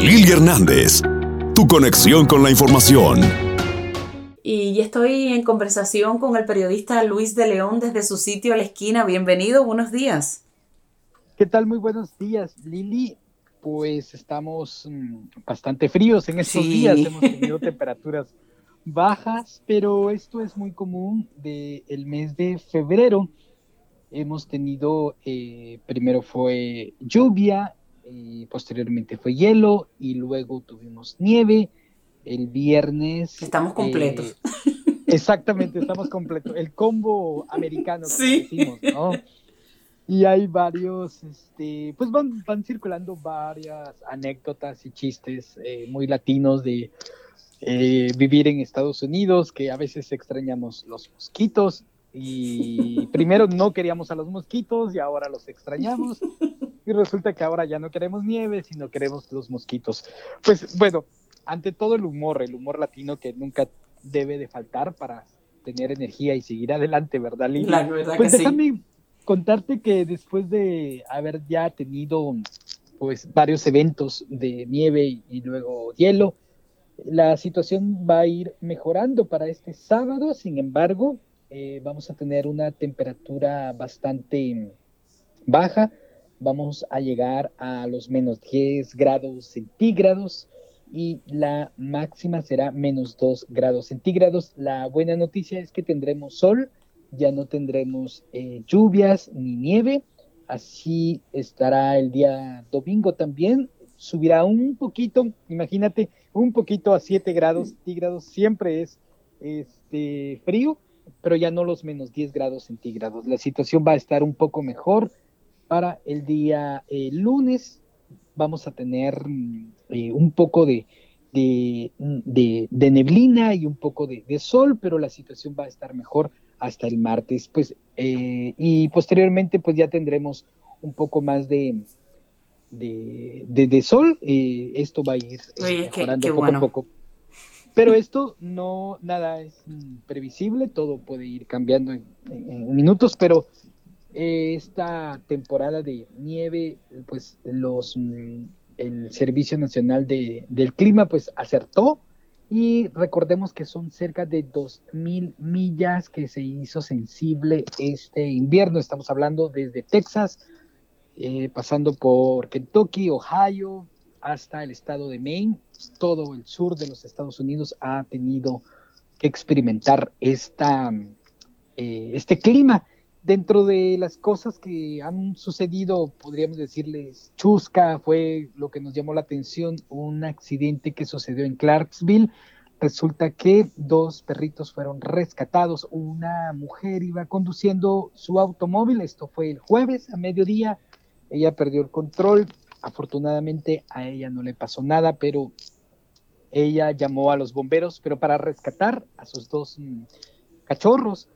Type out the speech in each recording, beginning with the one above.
Lili Hernández, tu conexión con la información. Y estoy en conversación con el periodista Luis de León desde su sitio La Esquina. Bienvenido, buenos días. ¿Qué tal? Muy buenos días, Lili. Pues estamos mm, bastante fríos en estos días, hemos tenido temperaturas bajas, pero esto es muy común del el mes de febrero. Hemos tenido, eh, primero fue lluvia, y posteriormente fue hielo y luego tuvimos nieve. El viernes... Estamos completos. Eh, exactamente, estamos completos. El combo americano, sí. decimos, ¿no? Y hay varios, este, pues van, van circulando varias anécdotas y chistes eh, muy latinos de eh, vivir en Estados Unidos, que a veces extrañamos los mosquitos y primero no queríamos a los mosquitos y ahora los extrañamos y resulta que ahora ya no queremos nieve, sino queremos los mosquitos. Pues bueno, ante todo el humor, el humor latino que nunca debe de faltar para tener energía y seguir adelante, ¿verdad, Lili? La verdad pues que déjame contarte que después de haber ya tenido pues varios eventos de nieve y luego hielo, la situación va a ir mejorando para este sábado, sin embargo, eh, vamos a tener una temperatura bastante baja, vamos a llegar a los menos 10 grados centígrados y la máxima será menos 2 grados centígrados. La buena noticia es que tendremos sol, ya no tendremos eh, lluvias ni nieve, así estará el día domingo también, subirá un poquito, imagínate, un poquito a 7 grados centígrados, siempre es este, frío, pero ya no los menos 10 grados centígrados. La situación va a estar un poco mejor para el día eh, lunes. Vamos a tener mm, eh, un poco de, de, neblina y un poco de, sol, pero la situación va a estar mejor hasta el martes. Pues, eh, y posteriormente, pues ya tendremos un poco más de, de, sol. esto va a ir mejorando poco a poco. Pero esto no, nada es previsible, todo puede ir cambiando en, minutos, pero esta temporada de nieve, pues los mm, el Servicio Nacional de, del Clima pues acertó y recordemos que son cerca de 2.000 millas que se hizo sensible este invierno. Estamos hablando desde Texas, eh, pasando por Kentucky, Ohio, hasta el estado de Maine, todo el sur de los Estados Unidos ha tenido que experimentar eh, este clima. Dentro de las cosas que han sucedido, podríamos decirles, chusca fue lo que nos llamó la atención, un accidente que sucedió en Clarksville. Resulta que dos perritos fueron rescatados. Una mujer iba conduciendo su automóvil, esto fue el jueves a mediodía. Ella perdió el control, Afortunadamente a ella no le pasó nada, pero ella llamó a los bomberos, pero para rescatar a sus dos mm, cachorros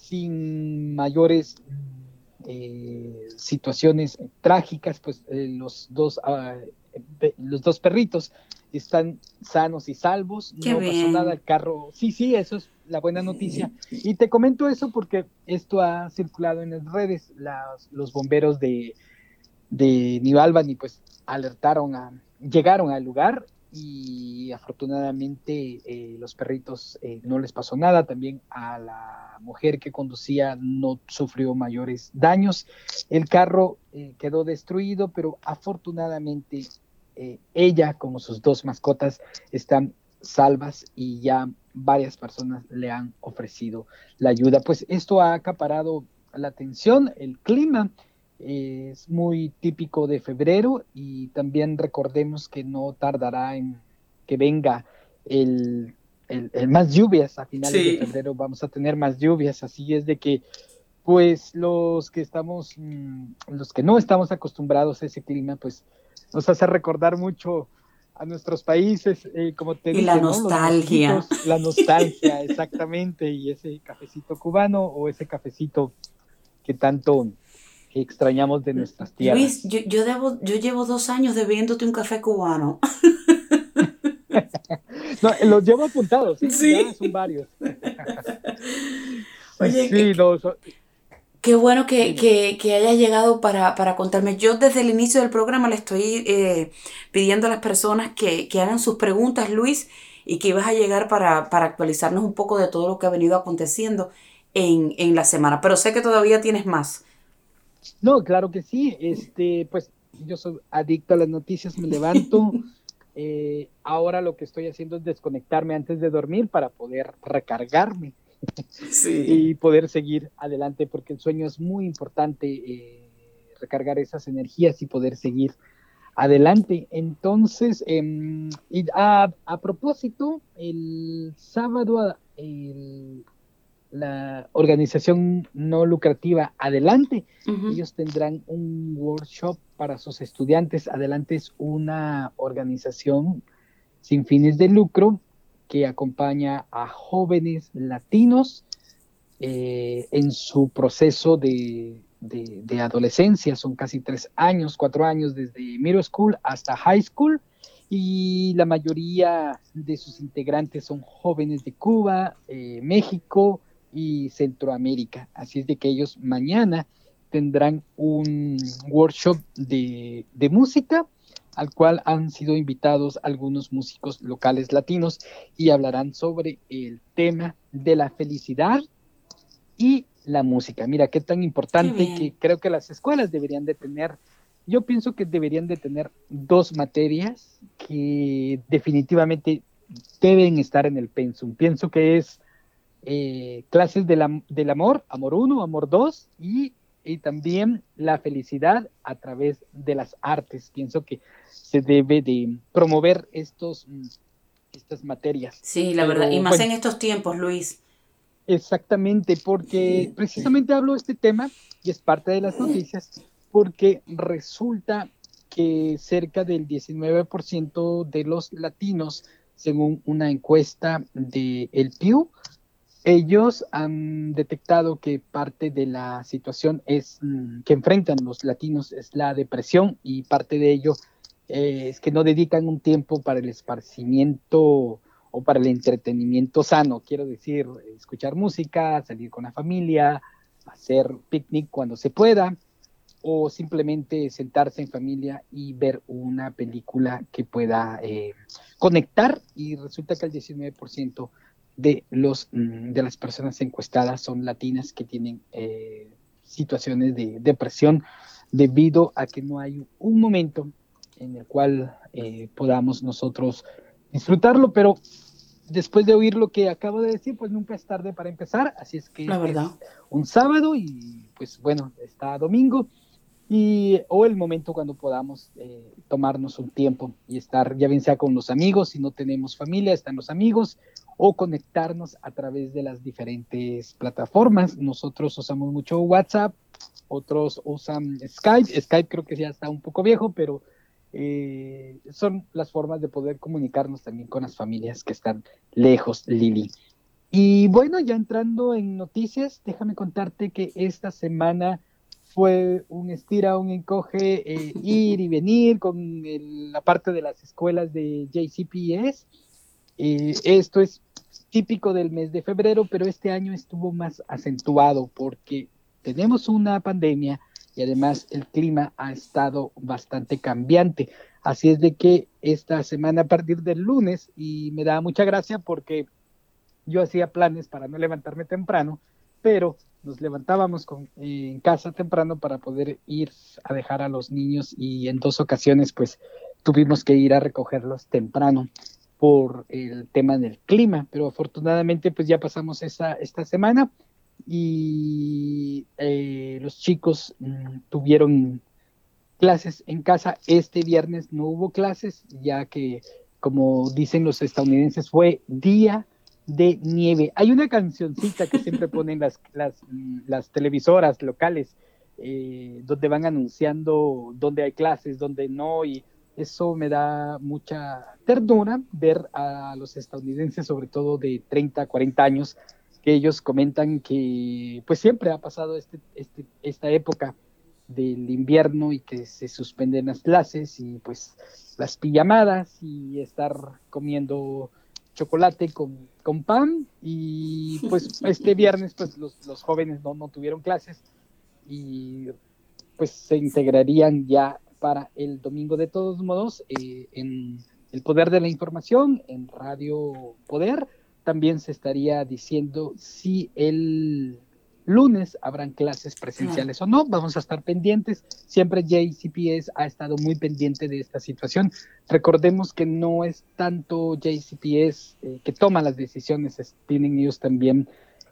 sin mayores eh, situaciones trágicas, pues eh, los dos ah, los dos perritos están sanos y salvos, no pasó nada, el carro, sí, sí, eso es la buena noticia. Y te comento eso porque esto ha circulado en las redes, los bomberos de de New Albany pues alertaron a, llegaron al lugar y afortunadamente eh, los perritos eh, no les pasó nada, también a la mujer que conducía no sufrió mayores daños, el carro eh, quedó destruido, pero afortunadamente ella como sus dos mascotas están salvas y ya varias personas le han ofrecido la ayuda. Pues esto ha acaparado la atención, el clima es muy típico de febrero y también recordemos que no tardará en que venga el, más lluvias a finales de febrero vamos a tener más lluvias así es de que pues los que estamos mm, los que no estamos acostumbrados a ese clima pues nos hace recordar mucho a nuestros países eh, como te y la nostalgia. la nostalgia exactamente y ese cafecito cubano o ese cafecito que tanto que extrañamos de nuestras tierras. Luis, yo, yo, debo, yo llevo dos años bebiéndote un café cubano. no, los llevo apuntados, ¿sí? ¿Sí? son varios. Oye, sí, los, Qué bueno que, que, hayas llegado para, contarme. Yo desde el inicio del programa le estoy eh, pidiendo a las personas que, hagan sus preguntas, Luis, y que ibas a llegar para, actualizarnos un poco de todo lo que ha venido aconteciendo en, en la semana. Pero sé que todavía tienes más. No, claro que sí. Este, pues yo soy adicto a las noticias, me levanto. Eh, ahora lo que estoy haciendo es desconectarme antes de dormir para poder recargarme y poder seguir adelante, porque el sueño es muy importante, eh, recargar esas energías y poder seguir adelante. Entonces, em, a, propósito, el sábado la organización no lucrativa Adelante, ellos tendrán un workshop para sus estudiantes. Adelante es una organización sin fines de lucro que acompaña a jóvenes latinos eh, en su proceso de, adolescencia. Son casi tres años, cuatro años desde middle school hasta high school y la mayoría de sus integrantes son jóvenes de Cuba, eh, México y Centroamérica. Así es de que ellos mañana tendrán un workshop de, de música al cual han sido invitados algunos músicos locales latinos y hablarán sobre el tema de la felicidad y la música. Mira, qué tan importante que creo que las escuelas deberían de tener. Yo pienso que deberían de tener dos materias que definitivamente deben estar en el pensum. Pienso que es eh, clases del amor, amor 1, amor 2 y y también la felicidad a través de las artes. Pienso que se debe de promover estos, mm, estas materias. Sí, la verdad, y más en estos tiempos, Luis. Exactamente, porque precisamente hablo de este tema y es parte de las noticias, porque resulta que cerca del 19% de los latinos, según una encuesta de El Pew, ellos han detectado que parte de la situación es mm, que enfrentan los latinos es la depresión y parte de ello eh, es que no dedican un tiempo para el esparcimiento o para el entretenimiento sano, quiero decir, escuchar música, salir con la familia, hacer picnic cuando se pueda, o simplemente sentarse en familia y ver una película que pueda eh, conectar y resulta que el 19% de, los, mm, de las personas encuestadas son latinas que tienen eh, situaciones de depresión debido a que no hay un momento en el cual eh, podamos nosotros disfrutarlo, pero después de oír lo que acabo de decir, pues nunca es tarde para empezar, así es que La verdad. un sábado y pues bueno, está domingo y o el momento cuando podamos eh, tomarnos un tiempo y estar ya bien sea con los amigos, si no tenemos familia, están los amigos o conectarnos a través de las diferentes plataformas. Nosotros usamos mucho WhatsApp, otros usan Skype. Skype creo que ya está un poco viejo, pero eh, son las formas de poder comunicarnos también con las familias que están lejos, Lili. Y bueno, ya entrando en noticias, déjame contarte que esta semana fue un estira, un encoge, eh, ir y venir con la parte de las escuelas de JCPS. Eh, esto es típico del mes de febrero, pero este año estuvo más acentuado porque tenemos una pandemia y además el clima ha estado bastante cambiante. Así es de que esta semana a partir del lunes, y me da mucha gracia porque yo hacía planes para no levantarme temprano, pero nos levantábamos con, en casa temprano para poder ir a dejar a los niños y en dos ocasiones pues tuvimos que ir a recogerlos temprano por el tema del clima, pero afortunadamente pues ya pasamos esta, esta semana y eh, los chicos mm, tuvieron clases en casa. Este viernes no hubo clases, ya que, como dicen los estadounidenses, fue día de nieve. Hay una cancioncita que siempre ponen las, las, las televisoras locales, eh, donde van anunciando dónde hay clases, dónde no, y eso me da mucha ternura ver a los estadounidenses, sobre todo de 30, 40 años, que ellos comentan que pues siempre ha pasado este, este, esta época del invierno y que se suspenden las clases y pues las pijamadas y estar comiendo chocolate con, con pan. Y pues este viernes pues los, los jóvenes no, no tuvieron clases y pues se integrarían ya para el domingo. De todos modos, eh, en el poder de la información, en Radio Poder, también se estaría diciendo si el lunes habrán clases presenciales o no. Vamos a estar pendientes. Siempre JCPS ha estado muy pendiente de esta situación. Recordemos que no es tanto JCPS eh, que toma las decisiones, tienen ellos también,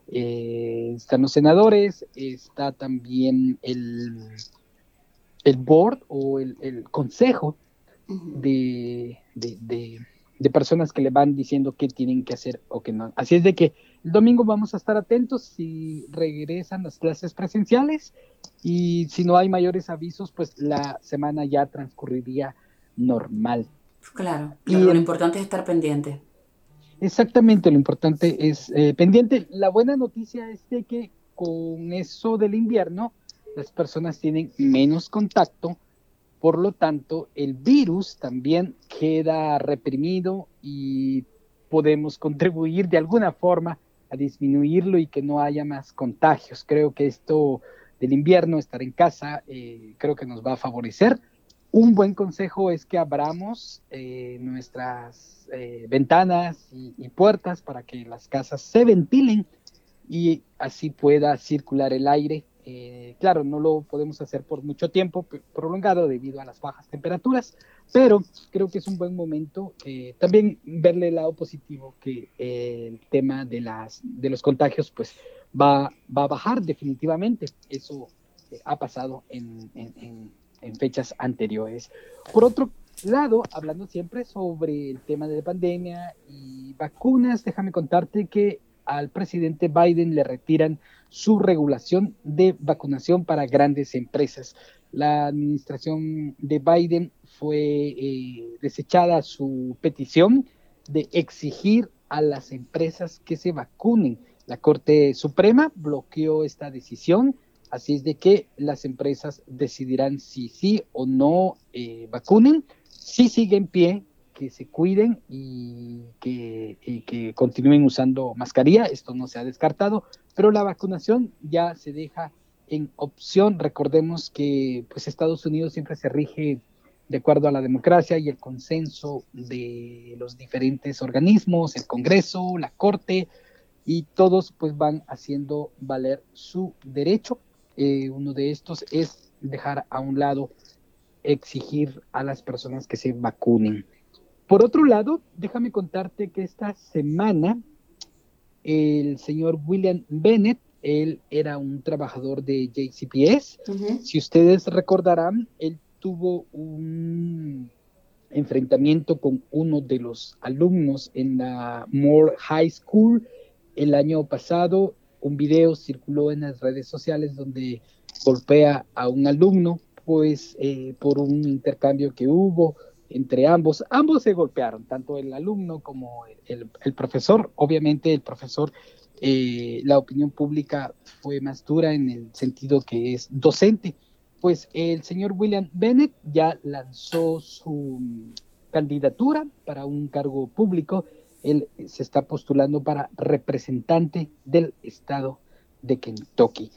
eh, están los senadores, está también el, el board o el, consejo de, de personas que le van diciendo qué tienen que hacer o qué no. Así es de que el domingo vamos a estar atentos si regresan las clases presenciales y si no hay mayores avisos, pues la semana ya transcurriría normal. Claro, y lo importante es estar pendiente. Exactamente, lo importante es eh, pendiente. La buena noticia es de que con eso del invierno, las personas tienen menos contacto, por lo tanto, el virus también queda reprimido y podemos contribuir de alguna forma a disminuirlo y que no haya más contagios. Creo que esto del invierno, estar en casa, eh, creo que nos va a favorecer. Un buen consejo es que abramos eh, nuestras eh, ventanas y, puertas para que las casas se ventilen y así pueda circular el aire eh, claro, no lo podemos hacer por mucho tiempo prolongado debido a las bajas temperaturas, pero creo que es un buen momento eh, también verle el lado positivo que eh, el tema de, las, de los contagios pues va, va a bajar definitivamente. Eso ha pasado en, en, en fechas anteriores. Por otro lado, hablando siempre sobre el tema de la pandemia y vacunas, déjame contarte que al presidente Biden le retiran su regulación de vacunación para grandes empresas. La administración de Biden fue eh, desechada su petición de exigir a las empresas que se vacunen. La Corte Suprema bloqueó esta decisión, así es de que las empresas decidirán si sí o no eh, vacunen. Si sigue en pie que se cuiden y que, que, continúen usando mascarilla. Esto no se ha descartado, pero la vacunación ya se deja en opción. Recordemos que pues Estados Unidos siempre se rige de acuerdo a la democracia y el consenso de los diferentes organismos, el Congreso, la Corte, y todos pues van haciendo valer su derecho. Eh, uno de estos es dejar a un lado exigir a las personas que se vacunen. Por otro lado, déjame contarte que esta semana el señor William Bennett, él era un trabajador de JCPS. Si ustedes recordarán, él tuvo un enfrentamiento con uno de los alumnos en la Moore High School el año pasado. Un video circuló en las redes sociales donde golpea a un alumno, pues eh, por un intercambio que hubo entre ambos. Ambos se golpearon, tanto el alumno como el, profesor. Obviamente el profesor, eh, la opinión pública fue más dura en el sentido que es docente. Pues el señor William Bennett ya lanzó su candidatura para un cargo público. Él se está postulando para representante del estado de Kentucky.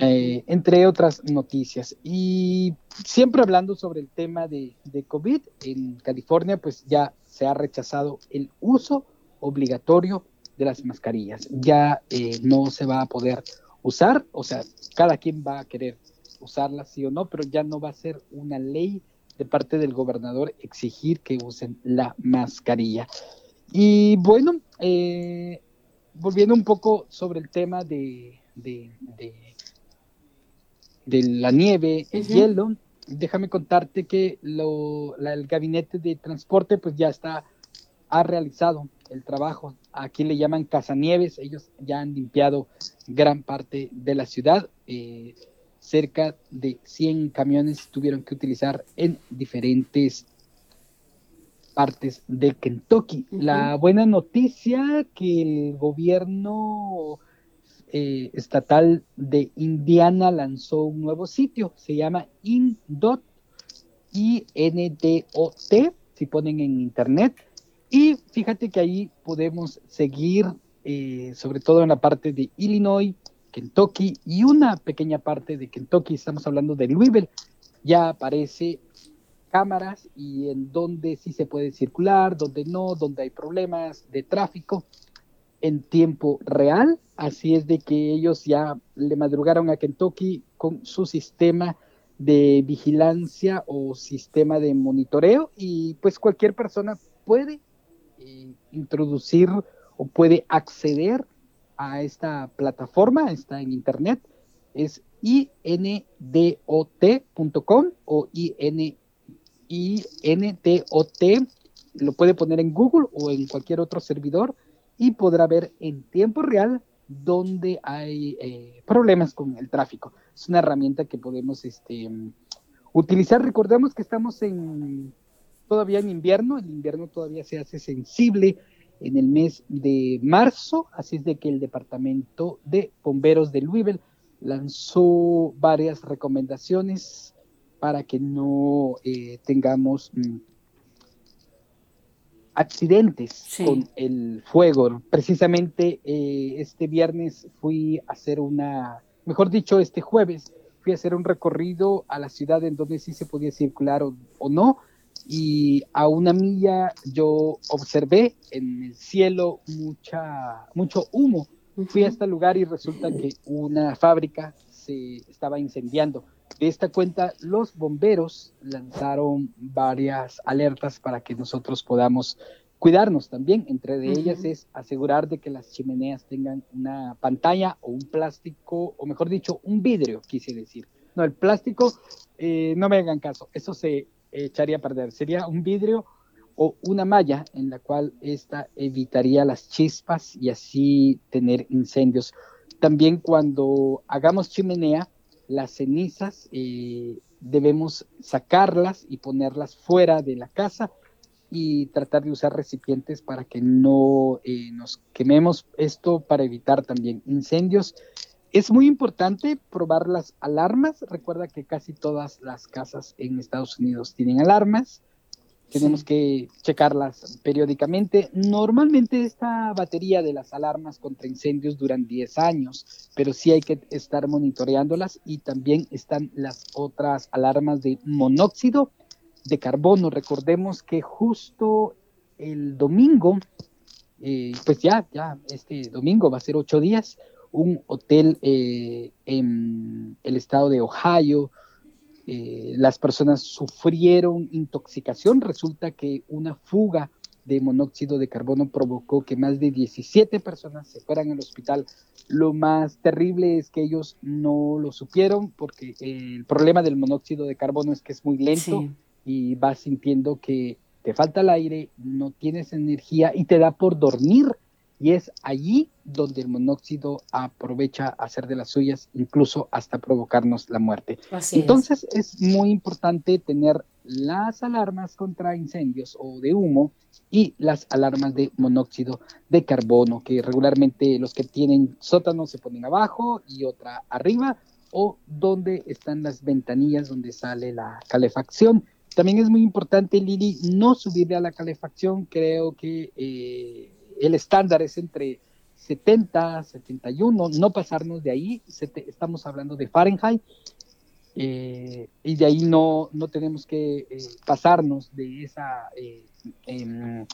Eh, entre otras noticias. Y siempre hablando sobre el tema de, COVID, en California pues ya se ha rechazado el uso obligatorio de las mascarillas. Ya eh, no se va a poder usar, o sea, cada quien va a querer usarlas sí o no, pero ya no va a ser una ley de parte del gobernador exigir que usen la mascarilla. Y bueno, eh, volviendo un poco sobre el tema de de la nieve, el hielo, déjame contarte que lo, el gabinete de transporte pues ya está, ha realizado el trabajo. Aquí le llaman cazanieves, ellos ya han limpiado gran parte de la ciudad. Eh, cerca de 100 camiones tuvieron que utilizar en diferentes partes de Kentucky. La buena noticia que el gobierno eh, estatal de Indiana lanzó un nuevo sitio, se llama Indot, I-N-D-O-T, si ponen en internet. Y fíjate que ahí podemos seguir, eh, sobre todo en la parte de Illinois, Kentucky y una pequeña parte de Kentucky, estamos hablando de Louisville, ya aparece cámaras y en donde sí se puede circular, donde no, donde hay problemas de tráfico en tiempo real. Así es de que ellos ya le madrugaron a Kentucky con su sistema de vigilancia o sistema de monitoreo y pues cualquier persona puede eh, introducir o puede acceder a esta plataforma, está en internet, es indot.com o INDOT, lo puede poner en Google o en cualquier otro servidor y podrá ver en tiempo real dónde hay eh, problemas con el tráfico. Es una herramienta que podemos este, utilizar. Recordemos que estamos en todavía en invierno, el invierno todavía se hace sensible en el mes de marzo, así es de que el Departamento de Bomberos de Louisville lanzó varias recomendaciones para que no eh, tengamos mm, accidentes con el fuego. Precisamente eh, este viernes fui a hacer una, mejor dicho, este jueves fui a hacer un recorrido a la ciudad en donde sí se podía circular o, no. Y a una milla yo observé en el cielo mucha, mucho humo. Fui a este lugar y resulta que una fábrica se estaba incendiando. De esta cuenta, los bomberos lanzaron varias alertas para que nosotros podamos cuidarnos también. Entre de ellas es asegurar de que las chimeneas tengan una pantalla o un plástico, o mejor dicho, un vidrio, quise decir. No, el plástico, eh, no me hagan caso, eso se echaría a perder. Sería un vidrio o una malla en la cual esta evitaría las chispas y así tener incendios. También cuando hagamos chimenea, las cenizas eh, debemos sacarlas y ponerlas fuera de la casa y tratar de usar recipientes para que no eh, nos quememos esto para evitar también incendios. Es muy importante probar las alarmas. Recuerda que casi todas las casas en Estados Unidos tienen alarmas. Tenemos que checarlas periódicamente. Normalmente esta batería de las alarmas contra incendios duran 10 años, pero sí hay que estar monitoreándolas y también están las otras alarmas de monóxido de carbono. Recordemos que justo el domingo, eh, pues ya, ya, este domingo va a ser ocho días, un hotel eh, en el estado de Ohio eh, las personas sufrieron intoxicación. Resulta que una fuga de monóxido de carbono provocó que más de 17 personas se fueran al hospital. Lo más terrible es que ellos no lo supieron porque el problema del monóxido de carbono es que es muy lento y vas sintiendo que te falta el aire, no tienes energía y te da por dormir y es allí donde el monóxido aprovecha a hacer de las suyas, incluso hasta provocarnos la muerte. Entonces es. muy importante tener las alarmas contra incendios o de humo y las alarmas de monóxido de carbono, que regularmente los que tienen sótano se ponen abajo y otra arriba, o donde están las ventanillas donde sale la calefacción. También es muy importante, Lili, no subirle a la calefacción. Creo que eh, el estándar es entre 70, 71, no pasarnos de ahí, estamos hablando de Fahrenheit, eh, y de ahí no, no tenemos que eh, pasarnos de esa eh, em,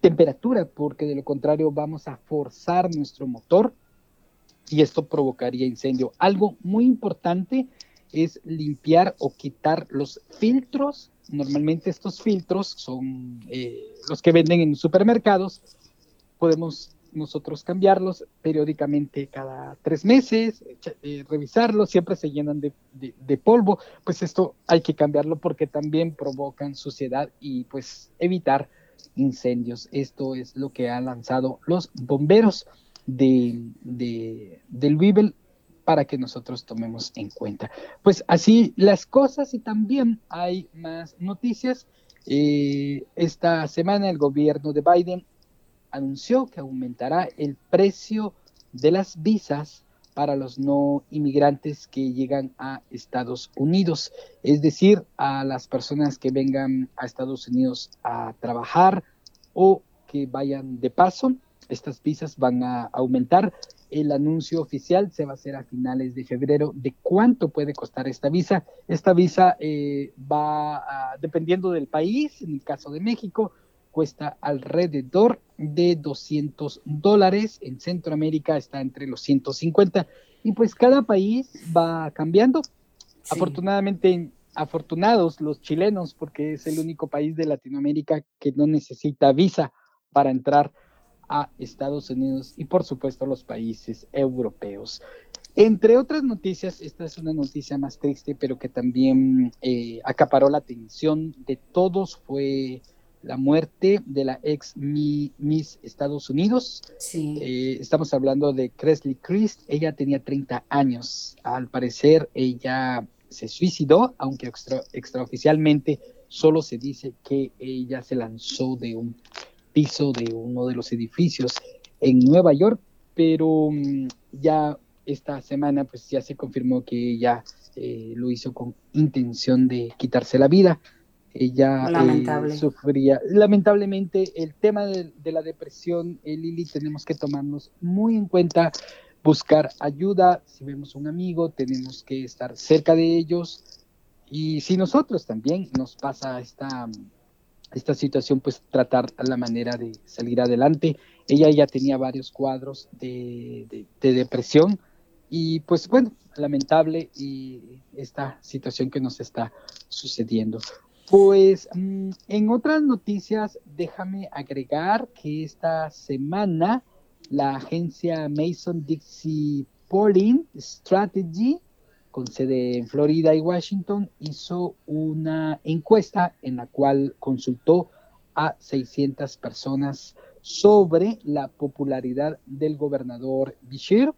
temperatura, porque de lo contrario vamos a forzar nuestro motor y esto provocaría incendio. Algo muy importante es limpiar o quitar los filtros. Normalmente estos filtros son los que venden en supermercados podemos nosotros cambiarlos periódicamente cada tres meses, eh, revisarlos, siempre se llenan de, de, polvo, pues esto hay que cambiarlo porque también provocan suciedad y pues evitar incendios. Esto es lo que han lanzado los bomberos de, de, del Louisville para que nosotros tomemos en cuenta. Pues así las cosas y también hay más noticias. Eh, esta semana el gobierno de Biden anunció que aumentará el precio de las visas para los no inmigrantes que llegan a Estados Unidos, es decir, a las personas que vengan a Estados Unidos a trabajar o que vayan de paso. Estas visas van a aumentar el anuncio oficial se va a hacer a finales de febrero de cuánto puede costar esta visa. Esta visa eh, va, dependiendo del país, en el caso de México, cuesta alrededor de 200 dólares. En Centroamérica está entre los 150. Y pues cada país va cambiando. Afortunadamente, afortunados los chilenos, porque es el único país de Latinoamérica que no necesita visa para entrar a Estados Unidos y por supuesto los países europeos. Entre otras noticias, esta es una noticia más triste, pero que también eh, acaparó la atención de todos, fue la muerte de la ex Miss Estados Unidos. Sí. Eh, estamos hablando de Cresley Christ. Ella tenía 30 años. Al parecer, ella se suicidó, aunque extraoficialmente solo se dice que ella se lanzó de un piso de uno de los edificios en Nueva York, pero mm, ya esta semana pues ya se confirmó que ella eh, lo hizo con intención de quitarse la vida. Ella eh, sufría, lamentablemente, el tema de, la depresión, eh, Lili, tenemos que tomarnos muy en cuenta, buscar ayuda, si vemos un amigo, tenemos que estar cerca de ellos, y si nosotros también nos pasa esta esta situación, pues tratar la manera de salir adelante. Ella ya tenía varios cuadros de, depresión y pues bueno, lamentable y esta situación que nos está sucediendo. Pues mm, en otras noticias, déjame agregar que esta semana la agencia Mason Dixie Polling Strategy con sede en Florida y Washington, hizo una encuesta en la cual consultó a 600 personas sobre la popularidad del gobernador Bishir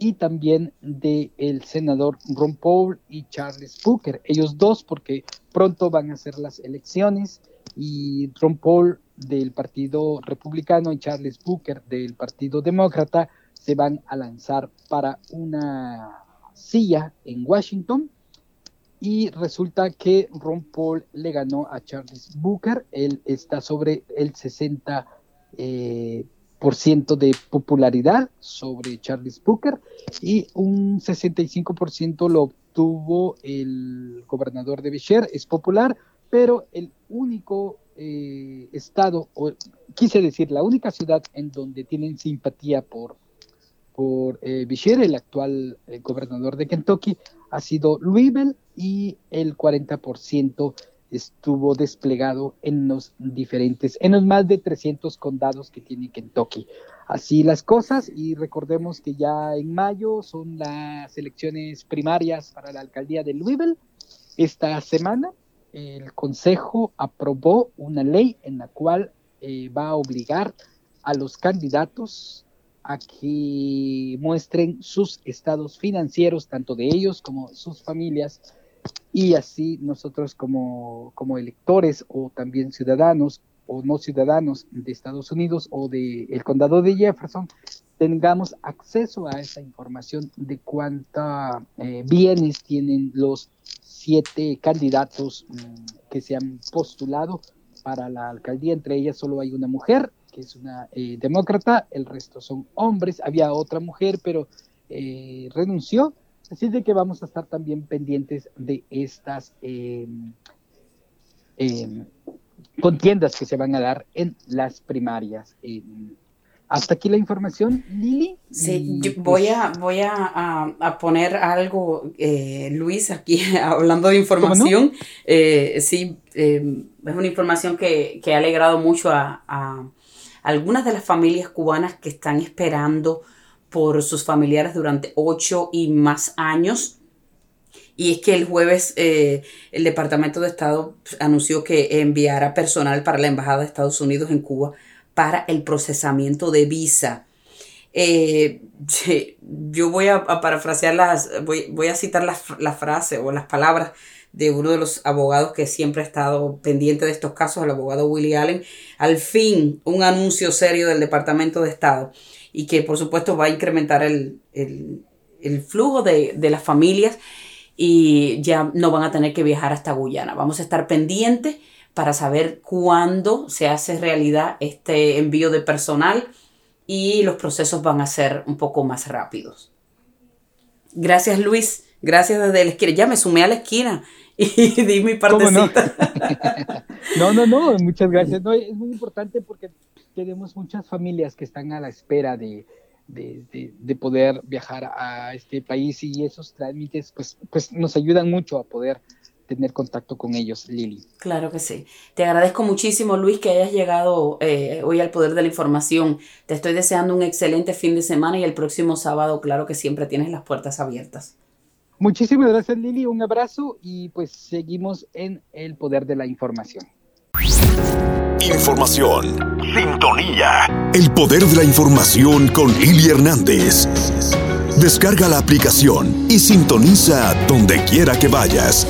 y también del el senador Ron Paul y Charles Booker. Ellos dos, porque pronto van a ser las elecciones y Ron Paul del Partido Republicano y Charles Booker del Partido Demócrata se van a lanzar para una silla en Washington y resulta que Ron Paul le ganó a Charles Booker, él está sobre el 60% eh, por ciento de popularidad sobre Charles Booker y un 65% lo obtuvo el gobernador de Bishar, es popular, pero el único eh, estado, o quise decir, la única ciudad en donde tienen simpatía por por eh, el actual eh, gobernador de Kentucky, ha sido Louisville y el 40% estuvo desplegado en los diferentes, en los más de 300 condados que tiene Kentucky. Así las cosas y recordemos que ya en mayo son las elecciones primarias para la alcaldía de Louisville. Esta semana el Consejo aprobó una ley en la cual eh, va a obligar a los candidatos a que muestren sus estados financieros, tanto de ellos como sus familias, y así nosotros como, como electores o también ciudadanos o no ciudadanos de Estados Unidos o del el condado de Jefferson tengamos acceso a esa información de cuántos eh, bienes tienen los siete candidatos mm, que se han postulado para la alcaldía. Entre ellas solo hay una mujer que es una eh, demócrata, el resto son hombres, había otra mujer, pero eh, renunció, así de que vamos a estar también pendientes de estas em, em, contiendas que se van a dar en las primarias. Em, hasta aquí la información, Lili. Sí, yo voy pues a, voy a, poner algo, eh, Luis, aquí hablando de información. sí, es una información que, ha alegrado mucho a, algunas de las familias cubanas que están esperando por sus familiares durante ocho y más años. Y es que el jueves eh, el Departamento de Estado anunció que enviará personal para la Embajada de Estados Unidos en Cuba para el procesamiento de visa. Eh, yo voy a, parafrasear las, voy, voy a citar las la frase o las palabras de uno de los abogados que siempre ha estado pendiente de estos casos, el abogado Willie Allen, al fin un anuncio serio del Departamento de Estado y que por supuesto va a incrementar el, flujo de, las familias y ya no van a tener que viajar hasta Guyana. Vamos a estar pendientes para saber cuándo se hace realidad este envío de personal y los procesos van a ser un poco más rápidos. Gracias Luis, gracias desde la esquina. Ya me sumé a la esquina y di mi partecita. No? no, no, muchas gracias. es muy importante porque tenemos muchas familias que están a la espera de, de, poder viajar a este país y esos trámites pues, pues nos ayudan mucho a poder tener contacto con ellos, Lili. Claro que sí. Te agradezco muchísimo, Luis, que hayas llegado eh, hoy al Poder de la Información. Te estoy deseando un excelente fin de semana y el próximo sábado, claro que siempre tienes las puertas abiertas. Muchísimas gracias, Lili. Un abrazo y pues seguimos en el Poder de la Información. Información. Sintonía. El Poder de la Información con Lili Hernández. Descarga la aplicación y sintoniza donde quiera que vayas